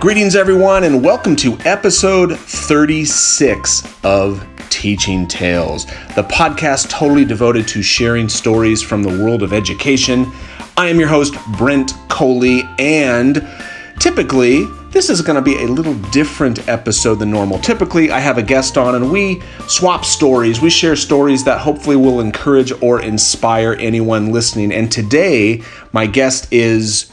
Greetings, everyone, and welcome to episode 36 of Teaching Tales, the podcast totally devoted to sharing stories from the world of education. I am your host, Brent Coley, and typically, this is going to be a little different episode than normal. Typically, I have a guest on and we swap stories. We share stories that hopefully will encourage or inspire anyone listening. And today, my guest is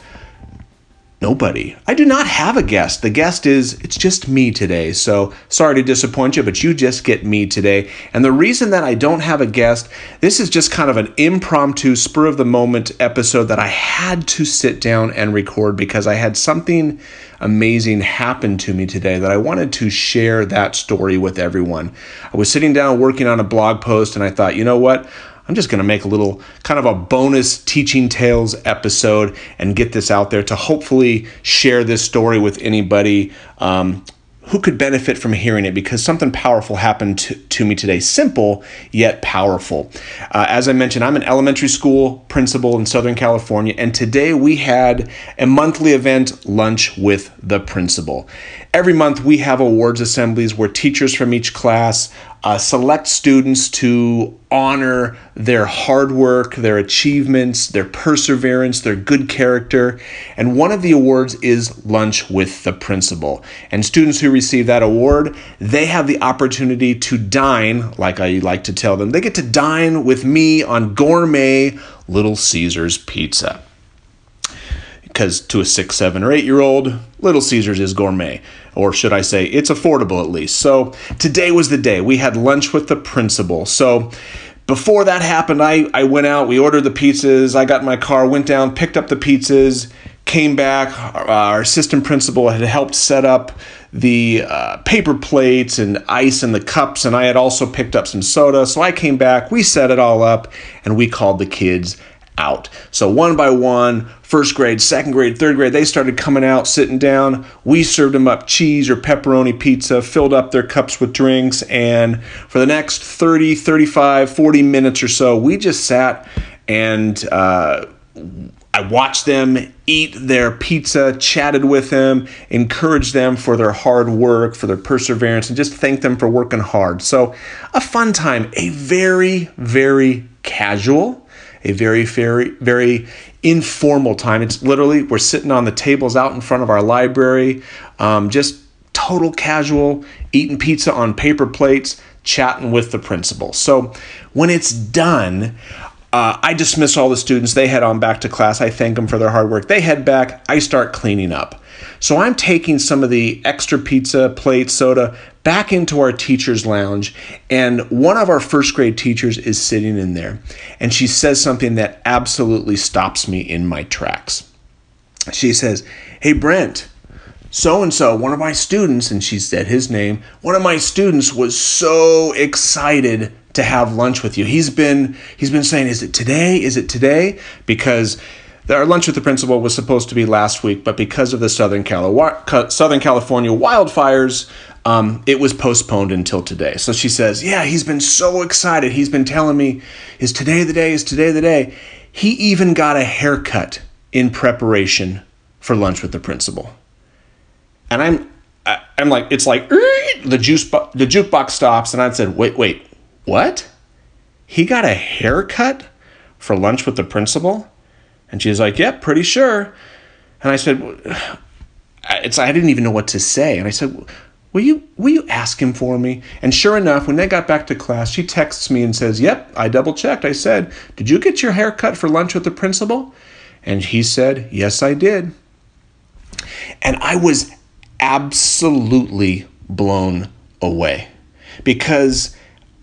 Nobody. I do not have a guest. The guest is, it's just me today. So sorry to disappoint you, but you just get me today. And the reason that I don't have a guest, this is just kind of an impromptu, spur of the moment episode that I had to sit down and record because I had something amazing happen to me today that I wanted to share that story with everyone. I was sitting down working on a blog post and I thought, you know what? I'm just going to make a little kind of a bonus teaching tales episode and get this out there to hopefully share this story with anybody um, who could benefit from hearing it because something powerful happened to, to me today. Simple, yet powerful. Uh, as I mentioned, I'm an elementary school principal in Southern California, and today we had a monthly event, Lunch with the Principal. Every month we have awards assemblies where teachers from each class uh, select students to honor their hard work, their achievements, their perseverance, their good character. And one of the awards is Lunch with the Principal. And students who receive that award, they have the opportunity to dine, like I like to tell them, they get to dine with me on gourmet Little Caesars pizza because to a six, seven, or eight year old, Little Caesars is gourmet. Or should I say, it's affordable at least. So today was the day. We had lunch with the principal. So before that happened, I, I went out, we ordered the pizzas, I got in my car, went down, picked up the pizzas, came back. Our assistant principal had helped set up the uh, paper plates and ice and the cups, and I had also picked up some soda. So I came back, we set it all up, and we called the kids out. So one by one, first grade, second grade, third grade, they started coming out, sitting down. We served them up cheese or pepperoni pizza, filled up their cups with drinks, and for the next 30, 35, 40 minutes or so, we just sat and uh, I watched them eat their pizza, chatted with them, encouraged them for their hard work, for their perseverance, and just thanked them for working hard. So, a fun time, a very, very casual, a very, very, very informal time. It's literally, we're sitting on the tables out in front of our library, um, just total casual, eating pizza on paper plates, chatting with the principal. So when it's done, uh, I dismiss all the students. They head on back to class. I thank them for their hard work. They head back. I start cleaning up. So I'm taking some of the extra pizza, plate, soda back into our teacher's lounge. And one of our first grade teachers is sitting in there. And she says something that absolutely stops me in my tracks. She says, Hey, Brent, so and so, one of my students, and she said his name, one of my students was so excited to have lunch with you. He's been he's been saying, "Is it today? Is it today?" Because our lunch with the principal was supposed to be last week, but because of the Southern, Cali- Southern California wildfires, um, it was postponed until today. So she says, Yeah, he's been so excited. He's been telling me, Is today the day? Is today the day? He even got a haircut in preparation for lunch with the principal. And I'm, I, I'm like, it's like the juice, the jukebox stops, and I said, Wait, wait, what? He got a haircut for lunch with the principal? And she's like, Yep, yeah, pretty sure. And I said, it's I didn't even know what to say. And I said, Will you will you ask him for me? And sure enough, when they got back to class, she texts me and says, Yep, I double checked. I said, Did you get your hair cut for lunch with the principal? And he said, Yes, I did. And I was absolutely blown away because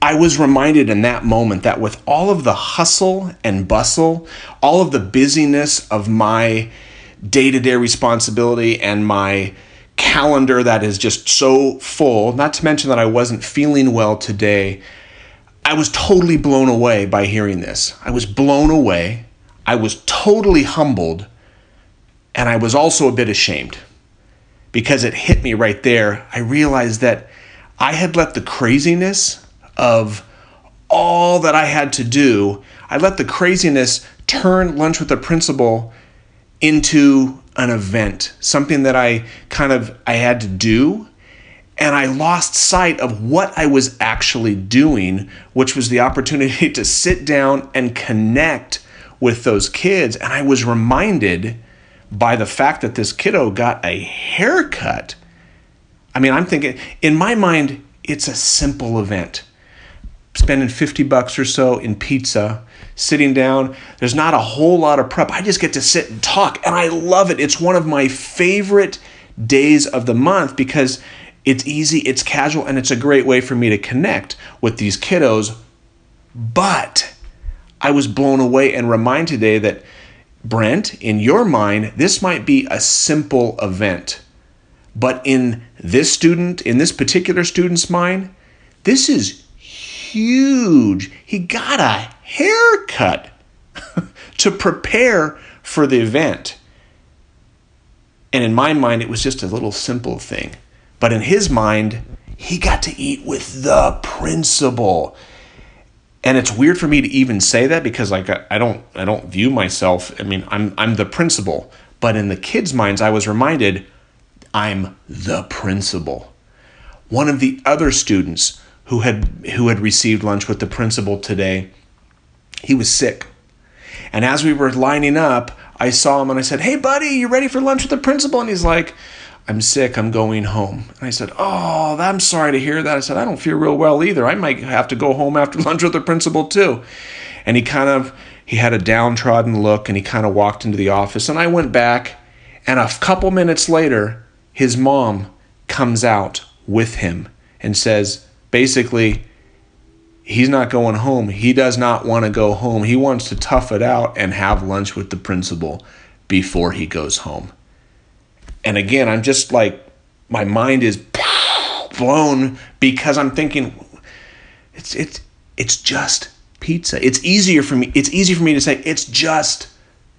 I was reminded in that moment that with all of the hustle and bustle, all of the busyness of my day to day responsibility and my calendar that is just so full, not to mention that I wasn't feeling well today, I was totally blown away by hearing this. I was blown away. I was totally humbled. And I was also a bit ashamed because it hit me right there. I realized that I had let the craziness of all that I had to do, I let the craziness turn lunch with the principal into an event, something that I kind of I had to do and I lost sight of what I was actually doing, which was the opportunity to sit down and connect with those kids and I was reminded by the fact that this kiddo got a haircut. I mean, I'm thinking in my mind it's a simple event. Spending 50 bucks or so in pizza, sitting down. There's not a whole lot of prep. I just get to sit and talk, and I love it. It's one of my favorite days of the month because it's easy, it's casual, and it's a great way for me to connect with these kiddos. But I was blown away and reminded today that, Brent, in your mind, this might be a simple event. But in this student, in this particular student's mind, this is huge. He got a haircut to prepare for the event. And in my mind, it was just a little simple thing. But in his mind, he got to eat with the principal. And it's weird for me to even say that because like I don't I don't view myself, I mean, I'm I'm the principal. But in the kids' minds, I was reminded I'm the principal. One of the other students who had who had received lunch with the principal today he was sick. And as we were lining up, I saw him and I said, Hey, buddy, you ready for lunch with the principal? And he's like, I'm sick. I'm going home. And I said, Oh, I'm sorry to hear that. I said, I don't feel real well either. I might have to go home after lunch with the principal too. And he kind of, he had a downtrodden look and he kind of walked into the office. And I went back and a couple minutes later, his mom comes out with him and says, basically, he's not going home. He does not want to go home. He wants to tough it out and have lunch with the principal before he goes home. And again, I'm just like, my mind is blown because I'm thinking, it's it's it's just pizza. It's easier for me. It's easy for me to say it's just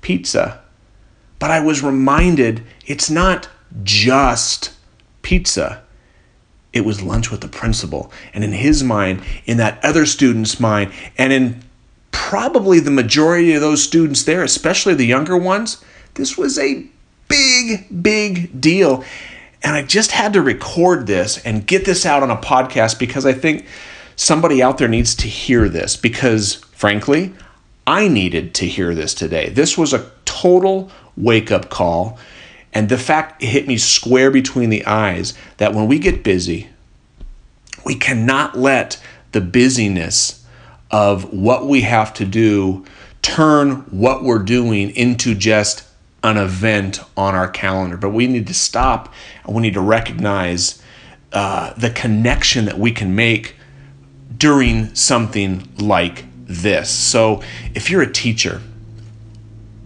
pizza. But I was reminded it's not just pizza it was lunch with the principal. And in his mind, in that other student's mind, and in probably the majority of those students there, especially the younger ones, this was a big, big deal. And I just had to record this and get this out on a podcast because I think somebody out there needs to hear this because, frankly, I needed to hear this today. This was a total wake up call and the fact hit me square between the eyes that when we get busy, we cannot let the busyness of what we have to do turn what we're doing into just an event on our calendar. But we need to stop and we need to recognize uh, the connection that we can make during something like this. So if you're a teacher,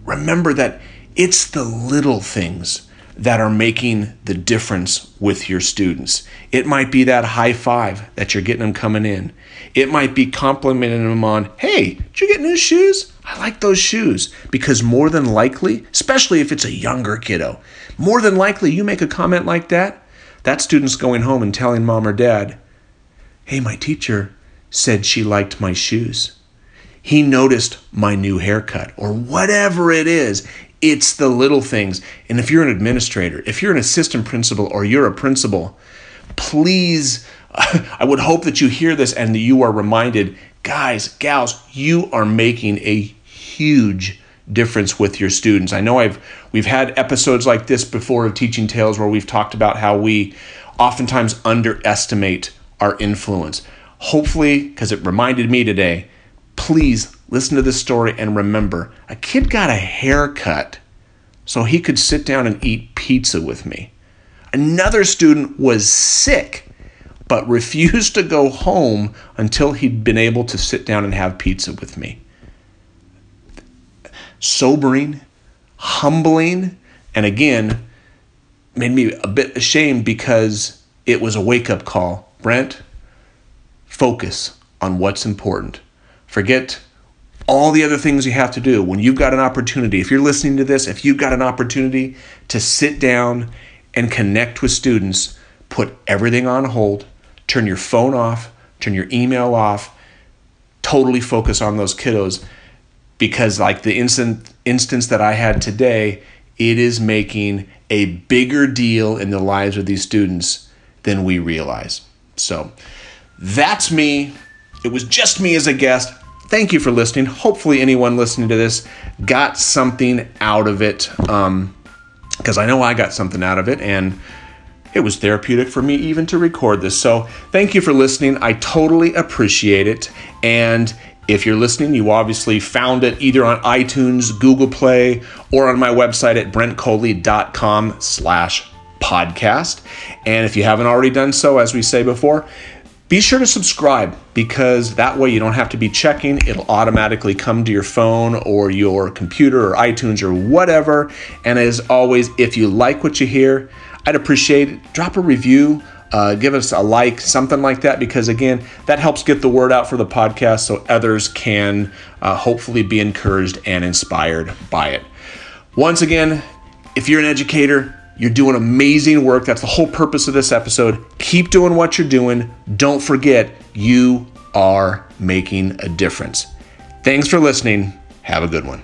remember that it's the little things that are making the difference with your students. It might be that high five that you're getting them coming in. It might be complimenting them on, hey, did you get new shoes? I like those shoes. Because more than likely, especially if it's a younger kiddo, more than likely you make a comment like that, that student's going home and telling mom or dad, hey, my teacher said she liked my shoes. He noticed my new haircut, or whatever it is. It's the little things. And if you're an administrator, if you're an assistant principal, or you're a principal, please, I would hope that you hear this and that you are reminded, guys, gals, you are making a huge difference with your students. I know I've we've had episodes like this before of teaching tales where we've talked about how we oftentimes underestimate our influence. Hopefully, because it reminded me today, please listen to this story and remember a kid got a haircut so he could sit down and eat pizza with me. Another student was sick but refused to go home until he'd been able to sit down and have pizza with me. Sobering, humbling, and again, made me a bit ashamed because it was a wake up call. Brent, focus on what's important. Forget all the other things you have to do. When you've got an opportunity, if you're listening to this, if you've got an opportunity to sit down and connect with students, put everything on hold, turn your phone off, turn your email off, totally focus on those kiddos because like the instant instance that I had today, it is making a bigger deal in the lives of these students than we realize. So that's me. It was just me as a guest. Thank you for listening. Hopefully, anyone listening to this got something out of it. Um, because I know I got something out of it, and it was therapeutic for me even to record this. So, thank you for listening. I totally appreciate it. And if you're listening, you obviously found it either on iTunes, Google Play, or on my website at brentcoley.com slash podcast. And if you haven't already done so, as we say before, be sure to subscribe because that way you don't have to be checking. It'll automatically come to your phone or your computer or iTunes or whatever. And as always, if you like what you hear, I'd appreciate it. Drop a review uh, give us a like, something like that, because again, that helps get the word out for the podcast so others can uh, hopefully be encouraged and inspired by it. Once again, if you're an educator, you're doing amazing work. That's the whole purpose of this episode. Keep doing what you're doing. Don't forget, you are making a difference. Thanks for listening. Have a good one.